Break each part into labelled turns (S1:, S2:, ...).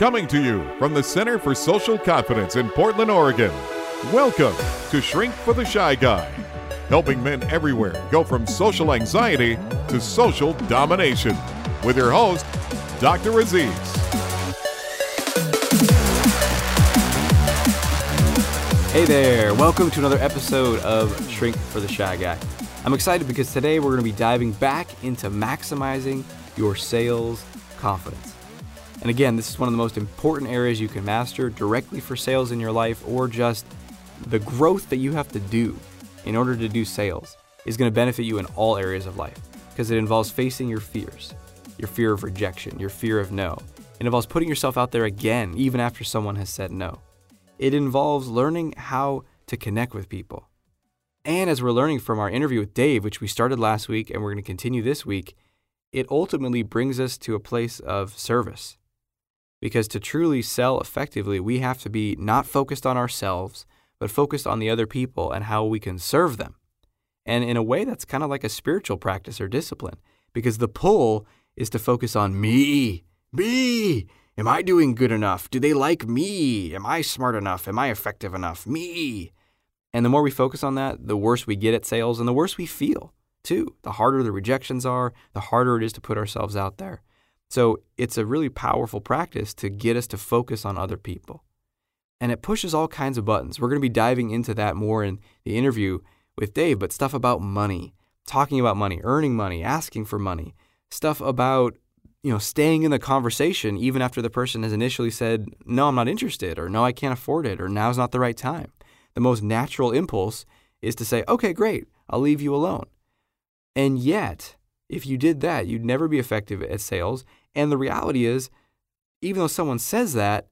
S1: Coming to you from the Center for Social Confidence in Portland, Oregon. Welcome to Shrink for the Shy Guy, helping men everywhere go from social anxiety to social domination. With your host, Dr. Aziz.
S2: Hey there, welcome to another episode of Shrink for the Shy Guy. I'm excited because today we're going to be diving back into maximizing your sales confidence. And again, this is one of the most important areas you can master directly for sales in your life or just the growth that you have to do in order to do sales is going to benefit you in all areas of life because it involves facing your fears, your fear of rejection, your fear of no. It involves putting yourself out there again even after someone has said no. It involves learning how to connect with people. And as we're learning from our interview with Dave, which we started last week and we're going to continue this week, it ultimately brings us to a place of service. Because to truly sell effectively, we have to be not focused on ourselves, but focused on the other people and how we can serve them. And in a way, that's kind of like a spiritual practice or discipline, because the pull is to focus on me, me. Am I doing good enough? Do they like me? Am I smart enough? Am I effective enough? Me. And the more we focus on that, the worse we get at sales and the worse we feel, too. The harder the rejections are, the harder it is to put ourselves out there. So it's a really powerful practice to get us to focus on other people. And it pushes all kinds of buttons. We're going to be diving into that more in the interview with Dave, but stuff about money, talking about money, earning money, asking for money, stuff about you know staying in the conversation even after the person has initially said no i'm not interested or no i can't afford it or now's not the right time the most natural impulse is to say okay great i'll leave you alone and yet if you did that you'd never be effective at sales and the reality is, even though someone says that,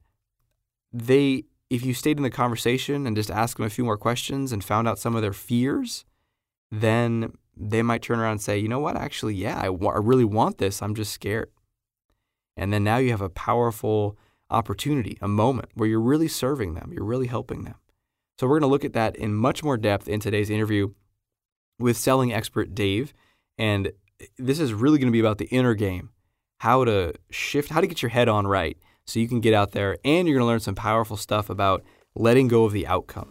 S2: they if you stayed in the conversation and just asked them a few more questions and found out some of their fears, then they might turn around and say, you know what, actually, yeah, I, I really want this. I'm just scared. And then now you have a powerful opportunity, a moment where you're really serving them, you're really helping them. So we're going to look at that in much more depth in today's interview with selling expert Dave. And this is really going to be about the inner game how to shift, how to get your head on right so you can get out there and you're going to learn some powerful stuff about letting go of the outcome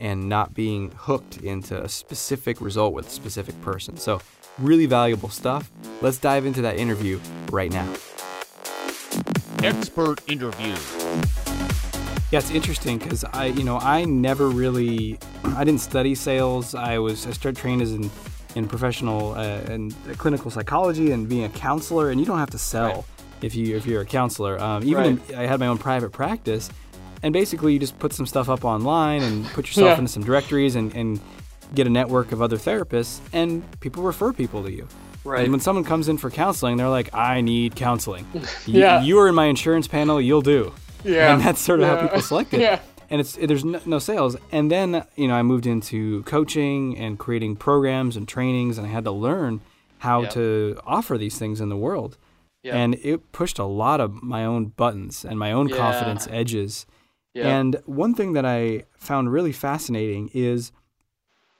S2: and not being hooked into a specific result with a specific person. So, really valuable stuff. Let's dive into that interview right now.
S3: Expert interview.
S2: Yeah, it's interesting because I, you know, I never really, I didn't study sales. I was, I started training as an in professional uh, and clinical psychology and being a counselor, and you don't have to sell right. if you if you're a counselor. Um, even right. in, I had my own private practice, and basically you just put some stuff up online and put yourself yeah. into some directories and, and get a network of other therapists, and people refer people to you. Right. And when someone comes in for counseling, they're like, "I need counseling." yeah. You, you are in my insurance panel. You'll do. Yeah. And that's sort of yeah. how people select it. yeah and it's there's no, no, sales. And then you know I moved into coaching and creating programs and trainings, and I had to learn how yep. to offer these things in the world. Yep. And it pushed a lot of my own buttons and my own yeah. confidence edges. Yep. And one thing that I found really fascinating is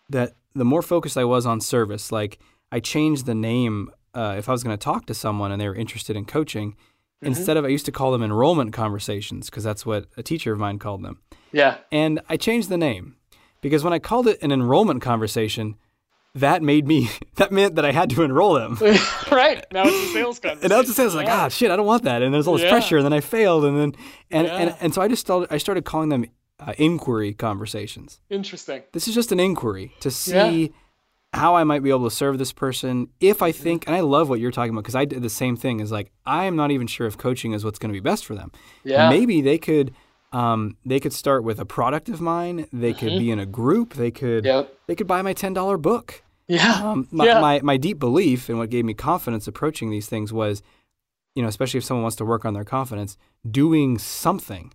S2: that the more focused I was on service, like I changed the name uh, if I was going to talk to someone and they were interested in coaching. Mm-hmm. Instead of, I used to call them enrollment conversations because that's what a teacher of mine called them.
S4: Yeah.
S2: And I changed the name because when I called it an enrollment conversation, that made me that meant that I had to enroll them.
S4: right. Now it's a sales conversation.
S2: And now it's a sales like, ah shit, I don't want that. And there's all this yeah. pressure and then I failed and then and, yeah. and and so I just started I started calling them uh, inquiry conversations.
S4: Interesting.
S2: This is just an inquiry to see yeah. How I might be able to serve this person if I think and I love what you're talking about because I did the same thing is like I am not even sure if coaching is what's going to be best for them. Yeah. Maybe they could um, they could start with a product of mine. They mm-hmm. could be in a group. They could yep. they could buy my ten dollar book.
S4: Yeah.
S2: Um, my, yeah. my my deep belief and what gave me confidence approaching these things was, you know, especially if someone wants to work on their confidence, doing something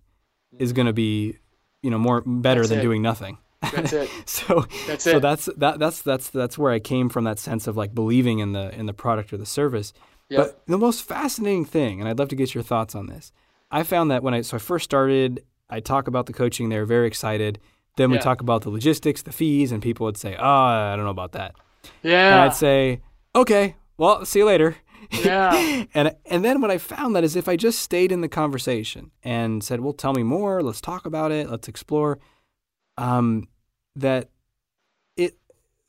S2: is going to be, you know, more better that's than
S4: it.
S2: doing nothing.
S4: That's it.
S2: so
S4: that's
S2: so that's that that's that's that's where I came from that sense of like believing in the in the product or the service. Yep. But the most fascinating thing, and I'd love to get your thoughts on this, I found that when I so I first started, I talk about the coaching. they're very excited. Then we yeah. talk about the logistics, the fees, and people would say, "Oh, I don't know about that."
S4: Yeah.
S2: And I'd say, "Okay, well, see you later."
S4: Yeah.
S2: and and then what I found that is if I just stayed in the conversation and said, "Well, tell me more. Let's talk about it. Let's explore," um, that it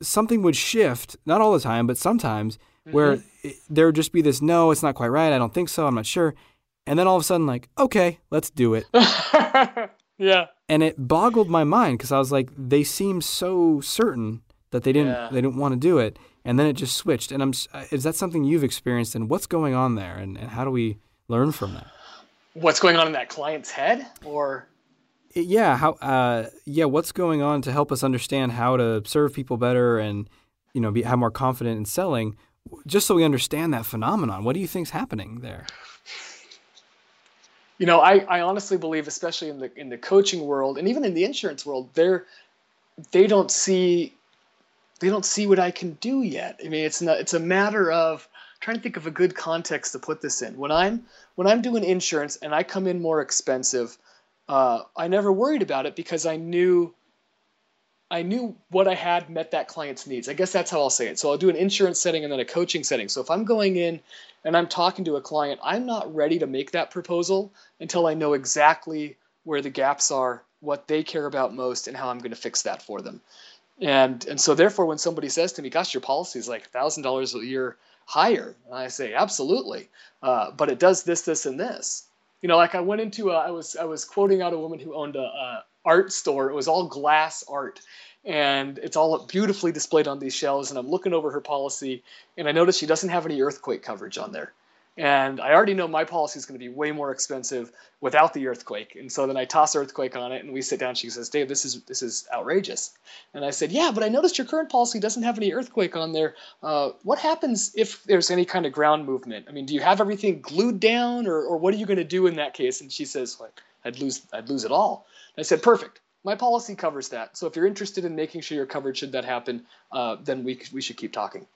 S2: something would shift. Not all the time, but sometimes where it, there would just be this, "No, it's not quite right. I don't think so. I'm not sure," and then all of a sudden, like, "Okay, let's do it."
S4: yeah.
S2: and it boggled my mind because I was like, they seem so certain that they didn't
S4: Yeah.
S2: they didn't want to do it, and then it just switched. And I'm uh, is that something you've experienced, and what's going on there, and, and how do we learn from that?
S4: What's going on in that client's head? Or
S2: Yeah, how uh yeah, what's going on to help us understand how to serve people better and you know be have more confident in selling, just so we understand that phenomenon. What do you think's happening there?
S4: you know, I, I honestly believe, especially in the in the coaching world and even in the insurance world, they're they don't see they don't see what I can do yet. I mean, it's not it's a matter of trying to think of a good context to put this in. When I'm when I'm doing insurance and I come in more expensive, uh, I never worried about it because I knew I knew what I had met that client's needs. I guess that's how I'll say it. So I'll do an insurance setting and then a coaching setting. So if I'm going in and I'm talking to a client, I'm not ready to make that proposal until I know exactly where the gaps are, what they care about most, and how I'm going to fix that for them. And and so therefore, when somebody says to me, "Gosh, your policy is like thousand dollars a year higher," I say, "Absolutely," uh, but it does this, this, and this. You know, like I went into a, I was I was quoting out a woman who owned a, a art store. It was all glass art, and it's all beautifully displayed on these shelves. And I'm looking over her policy, and I notice she doesn't have any earthquake coverage on there. And I already know my policy is going to be way more expensive without the earthquake. And so then I toss earthquake on it, and we sit down. She says, "Dave, this is this is outrageous." And I said, "Yeah, but I noticed your current policy doesn't have any earthquake on there. Uh, what happens if there's any kind of ground movement? I mean, do you have everything glued down, or, or what are you going to do in that case?" And she says, "Like, I'd lose I'd lose it all." And I said, "Perfect. My policy covers that. So if you're interested in making sure you're covered should that happen, uh, then we we should keep talking."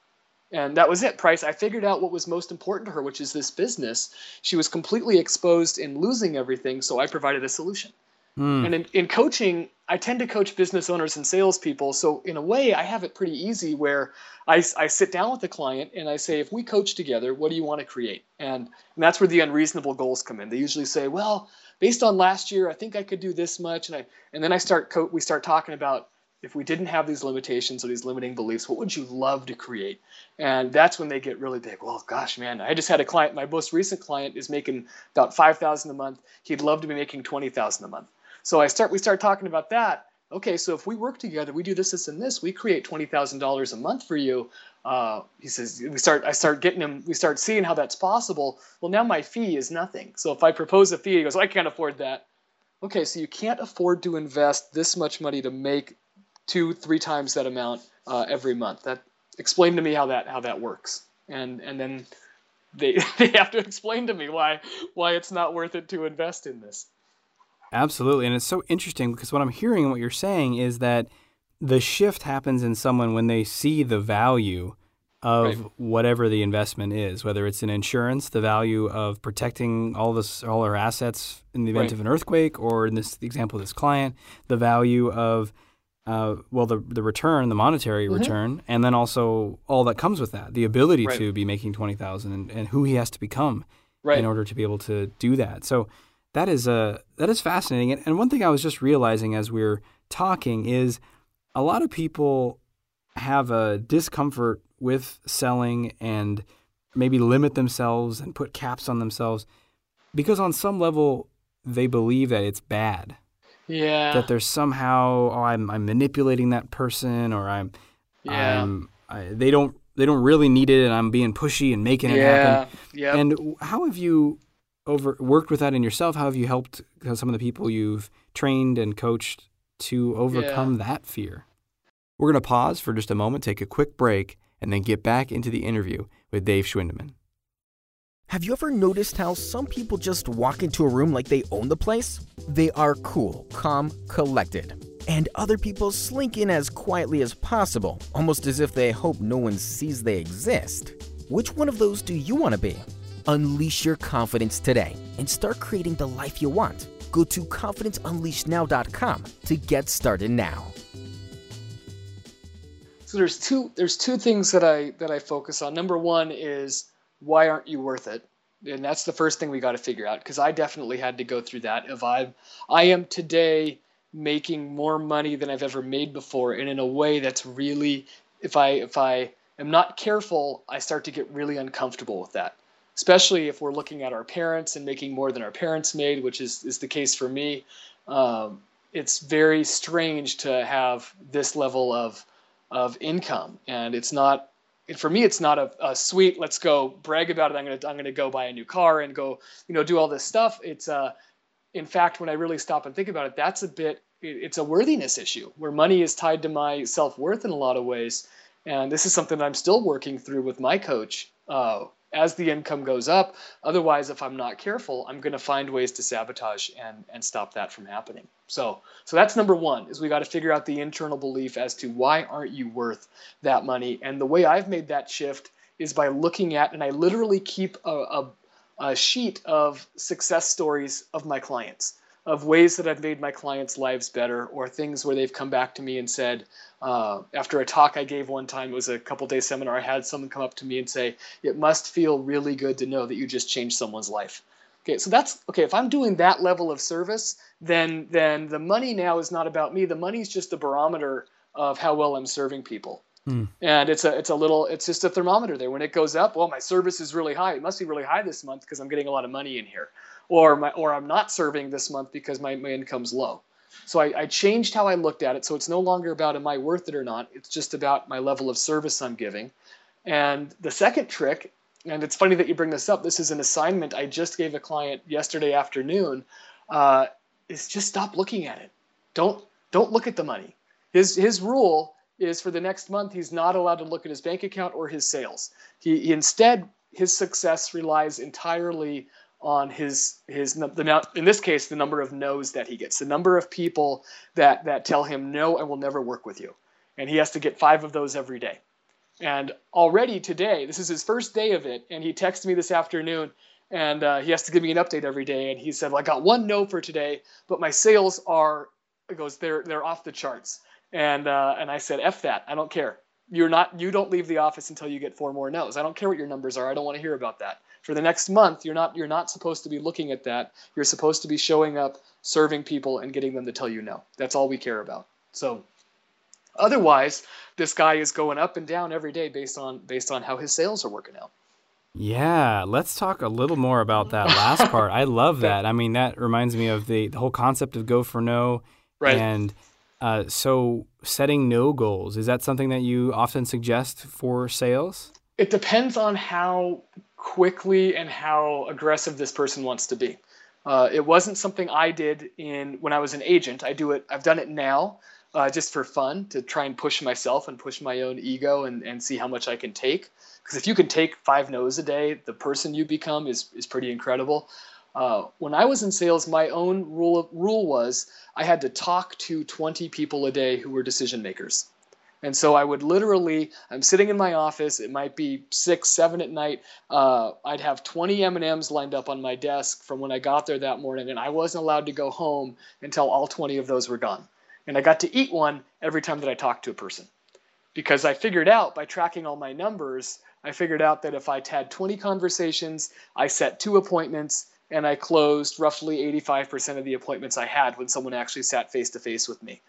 S4: And that was it. Price. I figured out what was most important to her, which is this business. She was completely exposed in losing everything, so I provided a solution.
S2: Hmm.
S4: And in, in coaching, I tend to coach business owners and salespeople. So in a way, I have it pretty easy where I, I sit down with the client and I say, if we coach together, what do you want to create? And, and that's where the unreasonable goals come in. They usually say, well, based on last year, I think I could do this much. And I and then I start co- we start talking about if we didn't have these limitations or these limiting beliefs, what would you love to create? And that's when they get really big. Well, gosh, man, I just had a client. My most recent client is making about five thousand a month. He'd love to be making twenty thousand a month. So I start. We start talking about that. Okay, so if we work together, we do this, this, and this. We create twenty thousand dollars a month for you. Uh, he says. We start. I start getting him. We start seeing how that's possible. Well, now my fee is nothing. So if I propose a fee, he goes, I can't afford that. Okay, so you can't afford to invest this much money to make two, three times that amount uh, every month. That explain to me how that how that works. And and then they they have to explain to me why why it's not worth it to invest in this.
S2: Absolutely. And it's so interesting because what I'm hearing and what you're saying is that the shift happens in someone when they see the value of
S4: Right.
S2: whatever the investment is, whether it's in insurance, the value of protecting all this all our assets in the event
S4: Right.
S2: of an earthquake, or in this example of this client, the value of uh, well the the return, the monetary return, and then also all that comes with that, the ability
S4: Right.
S2: to be making twenty thousand and, and who he has to become
S4: Right.
S2: in order to be able to do that. So that is uh, that is fascinating. And, and one thing I was just realizing as we are talking is a lot of people have a discomfort with selling and maybe limit themselves and put caps on themselves because on some level they believe that it's bad
S4: Yeah.
S2: that there's somehow oh I'm I'm manipulating that person or I'm
S4: yeah.
S2: I'm I, they don't they don't really need it and I'm being pushy and making it
S4: yeah.
S2: happen.
S4: Yeah.
S2: And how have you over worked with that in yourself? How have you helped uh, some of the people you've trained and coached to overcome that fear? We're going to pause for just a moment, take a quick break, and then get back into the interview with Dave Schwindeman.
S3: Have you ever noticed how some people just walk into a room like they own the place? They are cool, calm, collected. And other people slink in as quietly as possible, almost as if they hope no one sees they exist. Which one of those do you want to be? Unleash your confidence today and start creating the life you want. Go to confidenceunleashednow.com to get started now.
S4: so there's two there's two things that I that I focus on. Number one is why aren't you worth it? And that's the first thing we got to figure out because I definitely had to go through that. If I I am today making more money than I've ever made before, and in a way that's really if I if I am not careful, I start to get really uncomfortable with that. Especially if we're looking at our parents and making more than our parents made, which is, is the case for me. Um, it's very strange to have this level of of income, and it's not. For me, it's not a, a sweet. Let's go brag about it. I'm gonna I'm gonna go buy a new car and go you know do all this stuff. It's uh, in fact, when I really stop and think about it, that's a bit. It's a worthiness issue where money is tied to my self worth in a lot of ways, and this is something that I'm still working through with my coach. Uh, as the income goes up. Otherwise, if I'm not careful, I'm going to find ways to sabotage and, and stop that from happening. So, so that's number one is we got to figure out the internal belief as to why aren't you worth that money. And the way I've made that shift is by looking at, and I literally keep a, a, a sheet of success stories of my clients of ways that I've made my clients' lives better, or things where they've come back to me and said, uh, after a talk I gave one time, it was a couple day seminar, I had someone come up to me and say, It must feel really good to know that you just changed someone's life. Okay, so that's okay. If I'm doing that level of service, then then the money now is not about me. The money is just the barometer of how well I'm serving people. Hmm. And it's a it's a little it's just a thermometer there. When it goes up, well, my service is really high. It must be really high this month because I'm getting a lot of money in here or my or I'm not serving this month because my, my income's low. So I, I changed how I looked at it. So it's no longer about am I worth it or not. It's just about my level of service I'm giving. And the second trick, and it's funny that you bring this up. This is an assignment I just gave a client yesterday afternoon. Uh, is just stop looking at it. Don't don't look at the money. His his rule is for the next month he's not allowed to look at his bank account or his sales. He, he instead his success relies entirely on his his the in this case the number of no's that he gets the number of people that that tell him no I will never work with you. And he has to get five of those every day. And already today this is his first day of it and he texted me this afternoon and uh, he has to give me an update every day and he said well I got one no for today but my sales are it goes they're they're off the charts. And uh, and I said f that I don't care. You're not you don't leave the office until you get four more no's. I don't care what your numbers are. I don't want to hear about that for the next month you're not you're not supposed to be looking at that you're supposed to be showing up serving people and getting them to tell you no that's all we care about so otherwise this guy is going up and down every day based on based on how his sales are working out
S2: yeah, let's talk a little more about that last part. I love that. I mean, that reminds me of the, the whole concept of go for no.
S4: Right.
S2: And uh, so, setting no goals is that something that you often suggest for sales?
S4: It depends on how quickly and how aggressive this person wants to be. Uh, it wasn't something I did in when I was an agent. I do it. I've done it now, uh, just for fun to try and push myself and push my own ego and, and see how much I can take. Because if you can take five no's a day, the person you become is is pretty incredible. Uh, when I was in sales, my own rule rule was I had to talk to 20 people a day who were decision makers. And so I would literally, I'm sitting in my office. It might be six, seven at night. Uh, I'd have 20 M&Ms lined up on my desk from when I got there that morning, and I wasn't allowed to go home until all 20 of those were gone. And I got to eat one every time that I talked to a person, because I figured out by tracking all my numbers, I figured out that if I had 20 conversations, I set two appointments, and I closed roughly 85% of the appointments I had when someone actually sat face to face with me.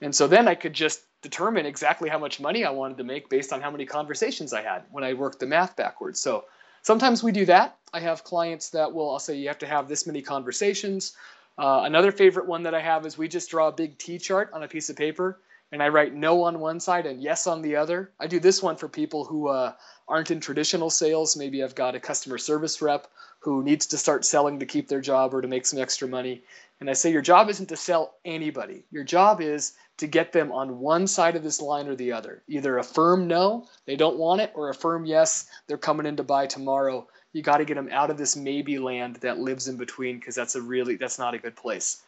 S4: And so then I could just determine exactly how much money I wanted to make based on how many conversations I had when I worked the math backwards. So sometimes we do that. I have clients that will, I'll say, you have to have this many conversations. Uh, another favorite one that I have is we just draw a big T chart on a piece of paper and I write no on one side and yes on the other. I do this one for people who uh, aren't in traditional sales. Maybe I've got a customer service rep who needs to start selling to keep their job or to make some extra money. And I say, your job isn't to sell anybody. Your job is to get them on one side of this line or the other. Either a firm no, they don't want it, or a firm yes, they're coming in to buy tomorrow. You got to get them out of this maybe land that lives in between because that's a really that's not a good place.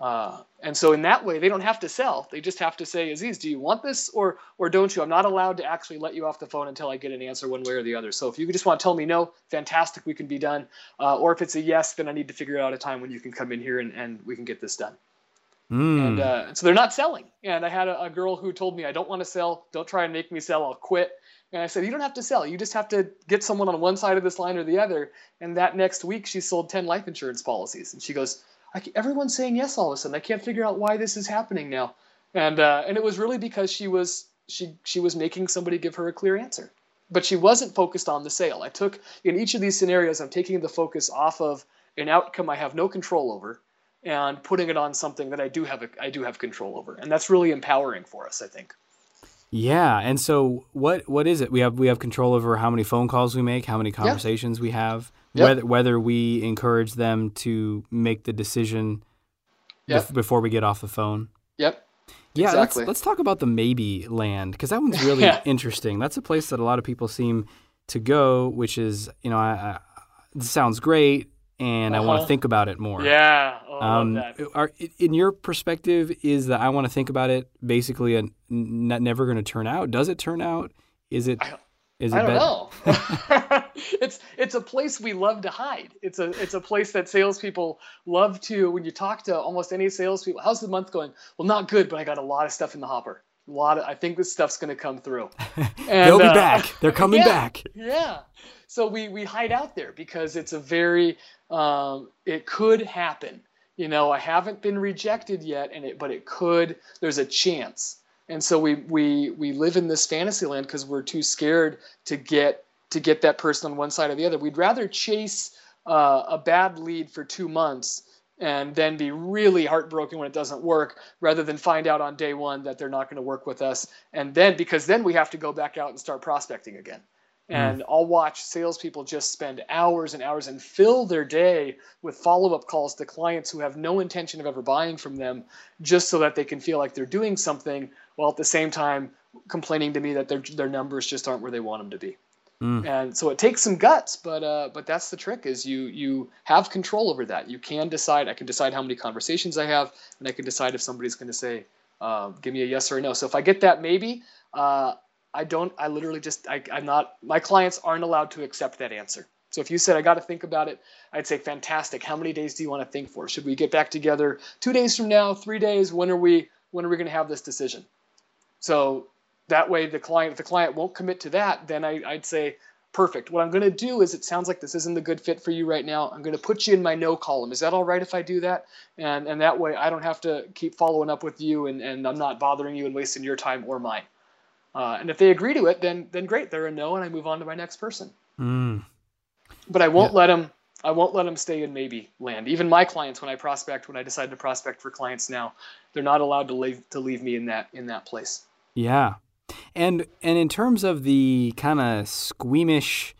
S4: Uh, and so in that way, they don't have to sell. They just have to say, Aziz, do you want this or or don't you? I'm not allowed to actually let you off the phone until I get an answer one way or the other. So if you just want to tell me no, fantastic, we can be done. Uh, or if it's a yes, then I need to figure out a time when you can come in here and, and we can get this done. Mm. And uh, so they're not selling. And I had a, a, girl who told me, I don't want to sell. Don't try and make me sell. I'll quit. And I said, You don't have to sell. You just have to get someone on one side of this line or the other. And that next week, she sold 10 life insurance policies. And she goes, Everyone's saying yes all of a sudden. I can't figure out why this is happening now. And, uh, and it was really because she was, she, she was making somebody give her a clear answer. But she wasn't focused on the sale. I took, in each of these scenarios, I'm taking the focus off of an outcome I have no control over and putting it on something that I do have a, I do have control over. And that's really empowering for us, I think.
S2: Yeah, and so what what is it? We have we have control over how many phone calls we make, how many conversations yep. we have, yep. whether whether we encourage them to make the decision yep. bef- before we get off the phone.
S4: Yep.
S2: Yeah, exactly. let's let's talk about the maybe land because that one's really yeah. interesting. That's a place that a lot of people seem to go, which is you know, I, I sounds great, and uh-huh. I want to think about it more.
S4: Yeah. Oh, um,
S2: are, in your perspective, is that I want to think about it basically a, n- never going to turn out? Does it turn out? Is it?
S4: I, is it I don't know. it's it's a place we love to hide. It's a it's a place that salespeople love to. When you talk to almost any salespeople, how's the month going? Well, not good, but I got a lot of stuff in the hopper. A lot of. I think this stuff's going to come through.
S2: And, They'll be uh, back. They're coming
S4: yeah,
S2: back.
S4: Yeah. So we we hide out there because it's a very um, it could happen you know, I haven't been rejected yet, and it, but it could. There's a chance, and so we we we live in this fantasy land because we're too scared to get to get that person on one side or the other. We'd rather chase uh, a bad lead for two months and then be really heartbroken when it doesn't work rather than find out on day one that they're not going to work with us and then because then we have to go back out and start prospecting again Mm. And I'll watch salespeople just spend hours and hours and fill their day with follow up calls to clients who have no intention of ever buying from them just so that they can feel like they're doing something while at the same time complaining to me that their, their numbers just aren't where they want them to be. Mm. And so it takes some guts, but uh, but that's the trick is you you have control over that. You can decide. I can decide how many conversations I have, and I can decide if somebody's going to say, uh, "Give me a yes or a no." So if I get that maybe, uh, I don't, I literally just, I, I'm not, my clients aren't allowed to accept that answer. So if you said, I got to think about it, I'd say, fantastic. How many days do you want to think for? Should we get back together two days from now, three days? When are we, when are we going to have this decision? So that way the client, if the client won't commit to that, then I, I'd say, perfect. What I'm going to do is it sounds like this isn't a good fit for you right now. I'm going to put you in my no column. Is that all right if I do that? And, and that way I don't have to keep following up with you and, and I'm not bothering you and wasting your time or mine. Uh, and if they agree to it, then then great, they're a no, and I move on to my next person.
S2: Mm.
S4: But I won't yeah. let them. I won't let them stay in maybe land. Even my clients, when I prospect, when I decide to prospect for clients now, they're not allowed to leave to leave me in that in that place.
S2: Yeah, and and in terms of the kind of squeamish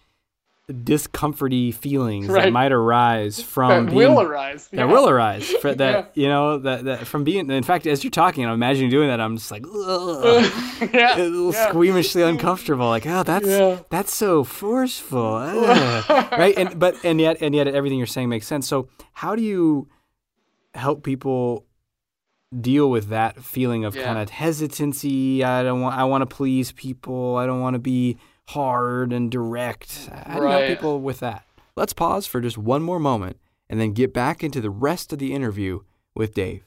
S2: discomforty feelings right. that might arise from
S4: that
S2: being,
S4: will arise
S2: that will arise for that yeah. you know that, that from being in fact as you're talking i'm imagining doing that i'm just like
S4: yeah,
S2: a little yeah. squeamishly uncomfortable like oh that's yeah. that's so forceful. Right? And but and yet and yet everything you're saying makes sense. So how do you help people deal with that feeling of kind of hesitancy? I don't want i want to please people. I don't want to be hard and direct. How do you help people with that? Let's pause for just one more moment and then get back into the rest of the interview with Dave.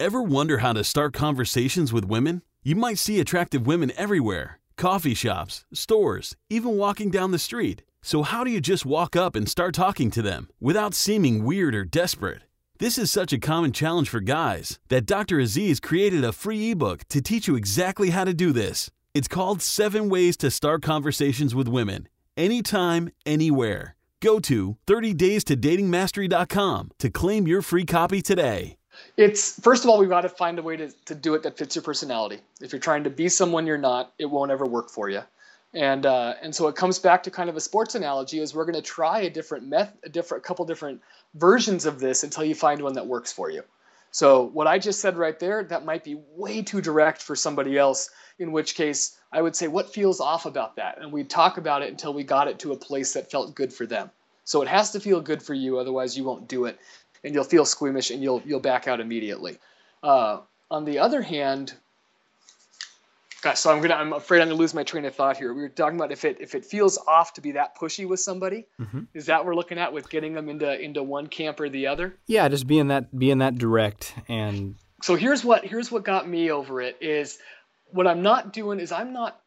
S5: Ever wonder how to start conversations with women? You might see attractive women everywhere coffee shops, stores, even walking down the street. So, how do you just walk up and start talking to them without seeming weird or desperate? This is such a common challenge for guys that Dr. Aziz created a free ebook to teach you exactly how to do this. It's called Seven Ways to Start Conversations with Women, anytime, anywhere. Go to 30daystodatingmastery.com to claim your free copy today.
S4: It's first of all, we've got to find a way to, to do it that fits your personality. If you're trying to be someone you're not, it won't ever work for you. And uh, and so it comes back to kind of a sports analogy is we're going to try a different method, a different, a couple different versions of this until you find one that works for you. So what I just said right there, that might be way too direct for somebody else in which case I would say, what feels off about that? And we'd talk about it until we got it to a place that felt good for them. So it has to feel good for you, otherwise you won't do it, and you'll feel squeamish and you'll you'll back out immediately. Uh, on the other hand, gosh, so I'm gonna I'm afraid I'm gonna lose my train of thought here. We were talking about if it if it feels off to be that pushy with somebody, mm-hmm. is that what we're looking at with getting them into into one camp or the other?
S2: Yeah, just being that being that direct and.
S4: So here's what here's what got me over it is what I'm not doing is I'm not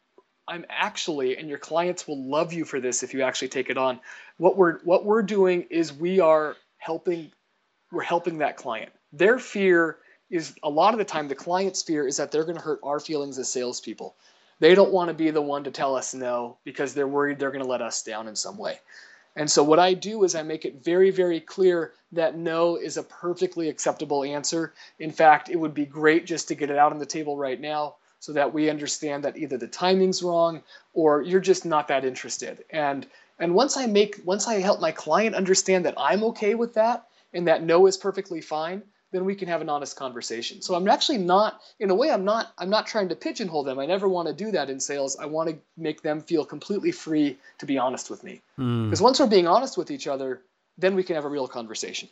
S4: I'm actually, and your clients will love you for this if you actually take it on. What we're what we're doing is we are helping we're helping that client. Their fear is a lot of the time the client's fear is that they're going to hurt our feelings as salespeople. They don't want to be the one to tell us no because they're worried they're going to let us down in some way. And so what I do is I make it very, very clear that no is a perfectly acceptable answer. In fact, it would be great just to get it out on the table right now so that we understand that either the timing's wrong or you're just not that interested. And and once I make once I help my client understand that I'm okay with that and that no is perfectly fine, then we can have an honest conversation. So I'm actually not, in a way, I'm not, I'm not trying to pigeonhole them. I never want to do that in sales. I want to make them feel completely free to be honest with me. Because mm. once we're being honest with each other, then we can have a real conversation.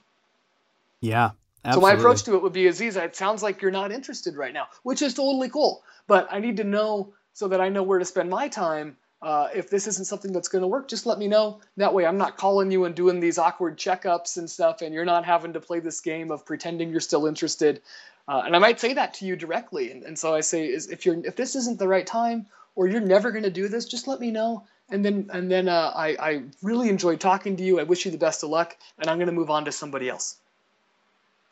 S2: Yeah. Absolutely.
S4: So my approach to it would be, Aziza, it sounds like you're not interested right now, which is totally cool. But I need to know so that I know where to spend my time uh, if this isn't something that's going to work, just let me know. That way, I'm not calling you and doing these awkward checkups and stuff, and you're not having to play this game of pretending you're still interested. Uh, and I might say that to you directly. And, and so I say, is if you're if this isn't the right time, or you're never going to do this, just let me know. And then and then uh, I I really enjoyed talking to you. I wish you the best of luck, and I'm going to move on to somebody else.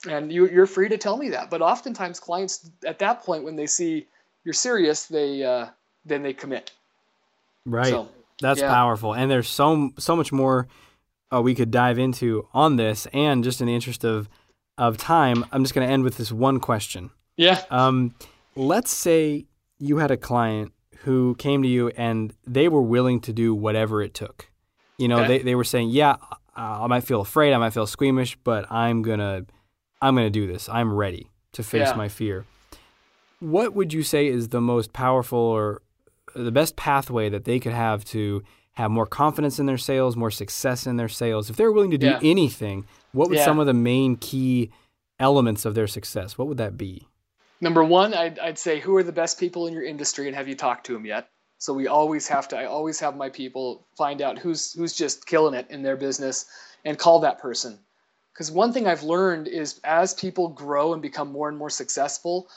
S4: And you, you're free to tell me that. But oftentimes, clients at that point, when they see you're serious, they uh, then they commit.
S2: Right. So, That's yeah. powerful. And there's so so much more uh, we could dive into on this. And just in the interest of of time, I'm just going to end with this one question.
S4: Yeah.
S2: Um, let's say you had a client who came to you and they were willing to do whatever it took. You know, okay. they, they were saying, yeah, I might feel afraid, I might feel squeamish, but I'm gonna I'm gonna do this. I'm ready to face yeah. my fear. What would you say is the most powerful or the best pathway that they could have to have more confidence in their sales, more success in their sales. If they're willing to do yeah. anything, what would yeah. some of the main key elements of their success? What would that be?
S4: Number one, I'd, I'd say who are the best people in your industry, and have you talked to them yet? So we always have to. I always have my people find out who's who's just killing it in their business, and call that person. Because one thing I've learned is as people grow and become more and more successful,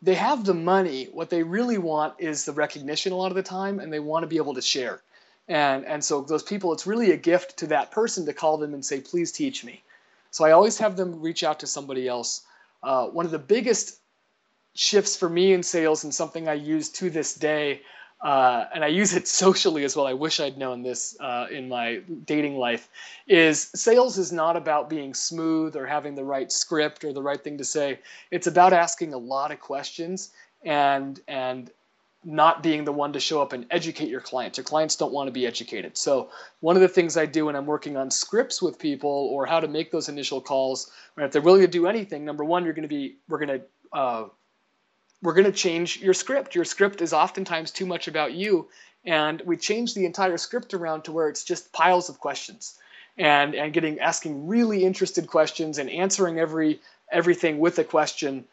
S4: they have the money. What they really want is the recognition a lot of the time, and they want to be able to share. And and so those people, it's really a gift to that person to call them and say, "Please teach me." So I always have them reach out to somebody else. Uh, one of the biggest shifts for me in sales, and something I use to this day, uh, and I use it socially as well. I wish I'd known this uh, in my dating life. Is sales is not about being smooth or having the right script or the right thing to say. It's about asking a lot of questions and and not being the one to show up and educate your clients. Your clients don't want to be educated. So one of the things I do when I'm working on scripts with people or how to make those initial calls, or if they're willing to do anything, number one, you're going to be we're going to uh, we're going to change your script. Your script is oftentimes too much about you. And we change the entire script around to where it's just piles of questions and, and getting asking really interested questions and answering every everything with a question.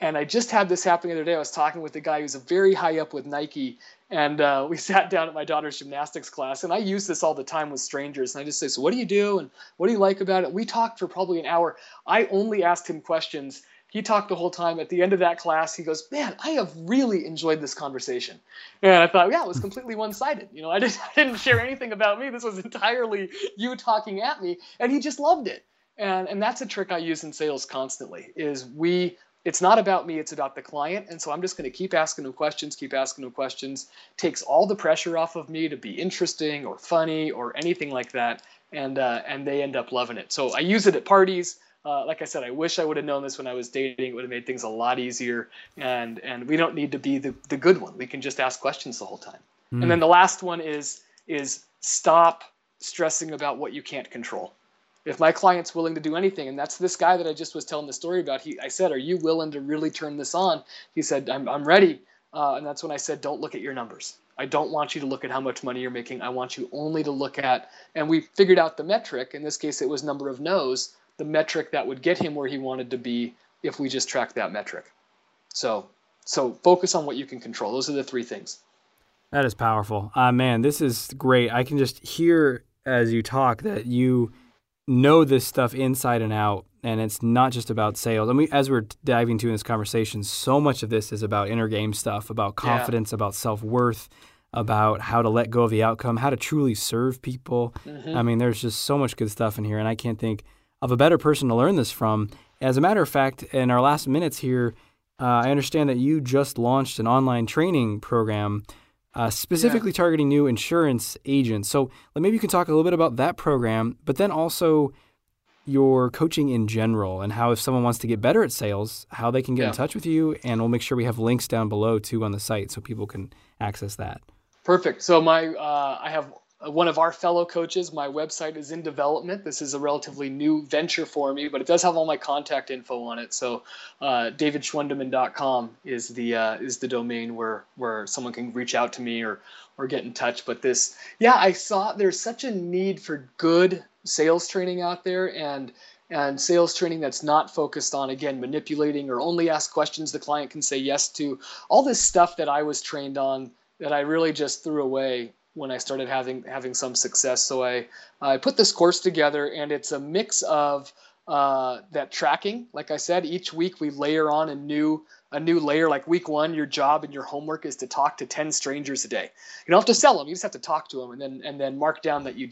S4: And I just had this happen the other day. I was talking with a guy who's a very high up with Nike, and uh, we sat down at my daughter's gymnastics class. And I use this all the time with strangers. And I just say, "So what do you do? And what do you like about it?" We talked for probably an hour. I only asked him questions he talked the whole time. At the end of that class, he goes, "Man, I have really enjoyed this conversation." And I thought, yeah, it was completely one-sided. You know, I didn't, I didn't share anything about me. This was entirely you talking at me, and he just loved it. And and that's a trick I use in sales constantly. Is we it's not about me, it's about the client. And so I'm just going to keep asking them questions, keep asking them questions. Takes all the pressure off of me to be interesting or funny or anything like that. And, uh, and they end up loving it. So I use it at parties. Uh, like I said, I wish I would have known this when I was dating. It would have made things a lot easier. And and we don't need to be the, the good one. We can just ask questions the whole time. Mm. And then the last one is is stop stressing about what you can't control. If my client's willing to do anything, and that's this guy that I just was telling the story about, he I said, "Are you willing to really turn this on?" He said, "I'm I'm ready." Uh, and that's when I said, "Don't look at your numbers. I don't want you to look at how much money you're making. I want you only to look at." And we figured out the metric. In this case, it was number of no's the metric that would get him where he wanted to be if we just track that metric. So, so focus on what you can control. Those are the three things.
S2: That is powerful. Uh, man, this is great. I can just hear as you talk that you know this stuff inside and out, and it's not just about sales. I mean, as we're diving into in this conversation, so much of this is about inner game stuff, about confidence, yeah. about self worth, about how to let go of the outcome, how to truly serve people.
S4: Mm-hmm.
S2: I mean, there's just so much good stuff in here, and I can't think of a better person to learn this from. As a matter of fact, in our last minutes here, uh, I understand that you just launched an online training program uh, specifically yeah. targeting new insurance agents. So maybe you can talk a little bit about that program, but then also your coaching in general and how if someone wants to get better at sales, how they can get yeah. in touch with you. And we'll make sure we have links down below too on the site so people can access that.
S4: Perfect. So my uh, I have one of our fellow coaches. My website is in development. This is a relatively new venture for me, but it does have all my contact info on it. So, uh, davidschwundeman.com is the uh, is the domain where where someone can reach out to me or or get in touch. But this, yeah, I saw there's such a need for good sales training out there, and and sales training that's not focused on again manipulating or only ask questions the client can say yes to. All this stuff that I was trained on that I really just threw away when I started having having some success. So I I put this course together, and it's a mix of uh, that tracking. Like I said, each week we layer on a new a new layer. Like week one, your job and your homework is to talk to ten strangers a day. You don't have to sell them; you just have to talk to them, and then and then mark down that you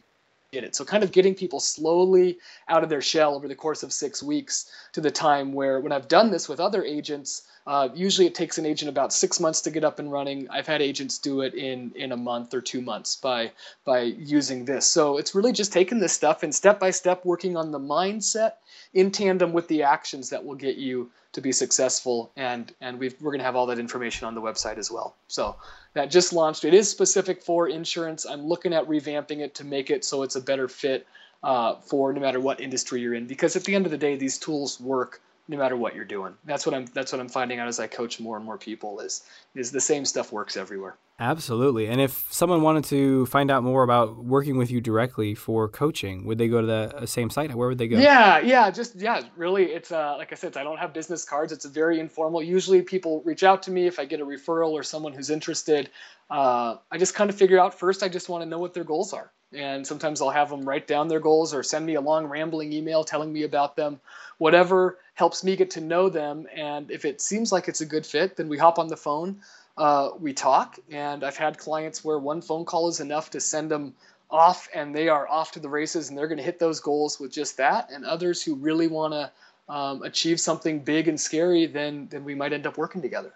S4: did it. So kind of getting people slowly out of their shell over the course of six weeks to the time where when I've done this with other agents uh, usually, it takes an agent about six months to get up and running. I've had agents do it in in a month or two months by by using this. So it's really just taking this stuff and step by step working on the mindset in tandem with the actions that will get you to be successful. And and we are going to have all that information on the website as well. So that just launched. It is specific for insurance. I'm looking at revamping it to make it so it's a better fit uh, for no matter what industry you're in. Because at the end of the day, these tools work no matter what you're doing. That's what I'm that's what I'm finding out as I coach more and more people is is the same stuff works everywhere.
S2: Absolutely. And if someone wanted to find out more about working with you directly for coaching, would they go to the uh, same site? Where would they go?
S4: Yeah, yeah, just yeah, really it's uh like I said, I don't have business cards. It's a very informal. Usually people reach out to me if I get a referral or someone who's interested. Uh, I just kind of figure out first I just want to know what their goals are. And sometimes I'll have them write down their goals or send me a long rambling email telling me about them whatever helps me get to know them. And if it seems like it's a good fit, then we hop on the phone, uh, we talk. And I've had clients where one phone call is enough to send them off and they are off to the races and they're going to hit those goals with just that. And others who really want to um, achieve something big and scary, then then we might end up working together.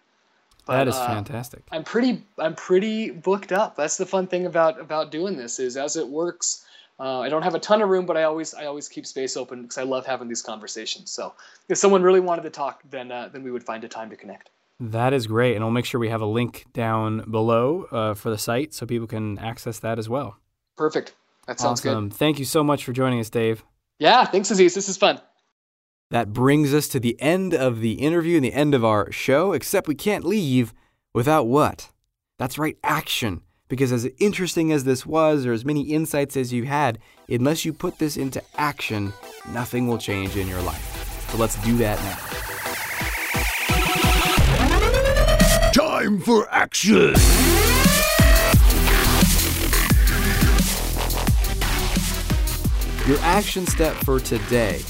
S2: But, that is uh, fantastic.
S4: I'm pretty I'm pretty booked up. That's the fun thing about about doing this is as it works, uh, I don't have a ton of room, but I always I always keep space open because I love having these conversations. So if someone really wanted to talk, then uh, then we would find a time to connect.
S2: That is great, and we'll make sure we have a link down below uh, for the site so people can access that as well.
S4: Perfect. That sounds
S2: awesome.
S4: good.
S2: Thank you so much for joining us, Dave.
S4: Yeah, thanks, Aziz. This is fun.
S2: That brings us to the end of the interview and the end of our show, except we can't leave without what? That's right, action. Because as interesting as this was, or as many insights as you had, unless you put this into action, nothing will change in your life. So let's do that
S6: now. Time for action!
S2: Your action step for today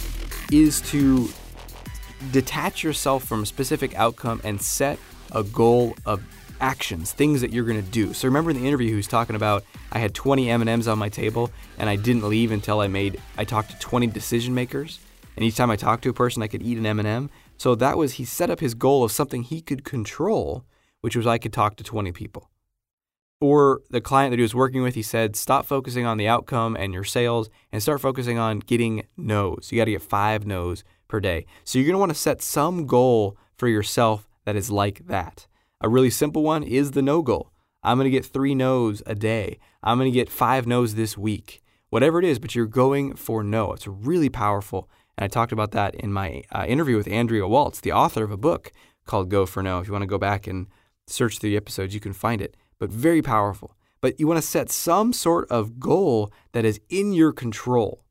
S2: is to detach yourself from a specific outcome and set a goal of actions, things that you're going to do. So remember in the interview he was talking about I had 20 M&Ms on my table and I didn't leave until I made I talked to 20 decision makers and each time I talked to a person I could eat an M&M. So that was he set up his goal of something he could control, which was I could talk to 20 people. Or the client that he was working with, he said, stop focusing on the outcome and your sales and start focusing on getting no's. You got to get five no's per day. So you're going to want to set some goal for yourself that is like that. A really simple one is the no goal. I'm going to get three no's a day. I'm going to get five no's this week. Whatever it is, but you're going for no. It's really powerful. And I talked about that in my uh, interview with Andrea Waltz, the author of a book called Go for No. If you want to go back and search through the episodes, you can find it. But very powerful. But you want to set some sort of goal that is in your control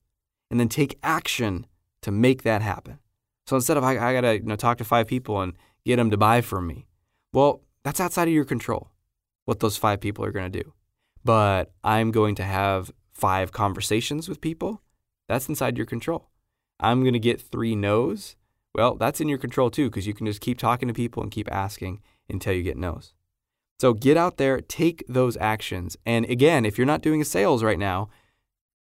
S2: and then take action to make that happen. So instead of I, I got to you know, talk to five people and get them to buy from me, well, that's outside of your control what those five people are going to do. But I'm going to have five conversations with people. That's inside your control. I'm going to get three no's. Well, that's in your control too, because you can just keep talking to people and keep asking until you get no's. So get out there, take those actions. And again, if you're not doing sales right now,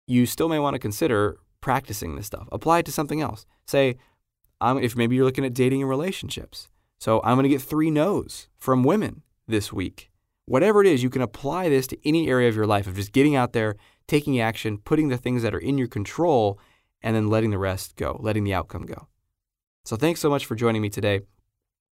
S2: you still may want to consider practicing this stuff. Apply it to something else. Say, I'm, if maybe you're looking at dating and relationships. So I'm going to get three no's from women this week. Whatever it is, you can apply this to any area of your life of just getting out there, taking action, putting the things that are in your control, and then letting the rest go, letting the outcome go. So thanks so much for joining me today.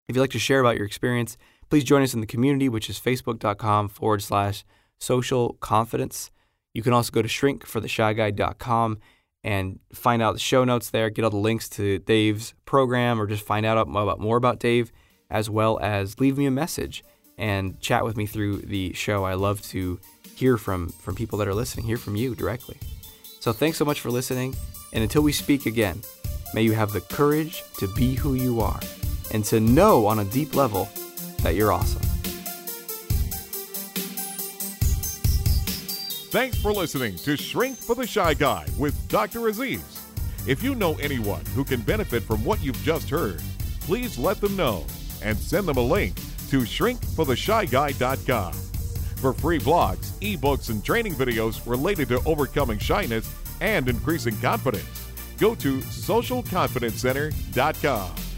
S2: If you'd like to share about your experience, please join us in the community, which is facebook.com forward slash social confidence. You can also go to shrinkfortheshyguy.com and find out the show notes there, get all the links to Dave's program, or just find out about more about Dave, as well as leave me a message and chat with me through the show. I love to hear from from people that are listening, hear from you directly. So thanks so much for listening, and until we speak again, may you have the courage to be who you are and to know on a deep level that you're awesome.
S1: Thanks for listening to Shrink for the Shy Guy with Dr. Aziz. If you know anyone who can benefit from what you've just heard, please let them know and send them a link to shrinkfortheshyguy.com. For free blogs, ebooks, and training videos related to overcoming shyness and increasing confidence, go to socialconfidencecenter.com.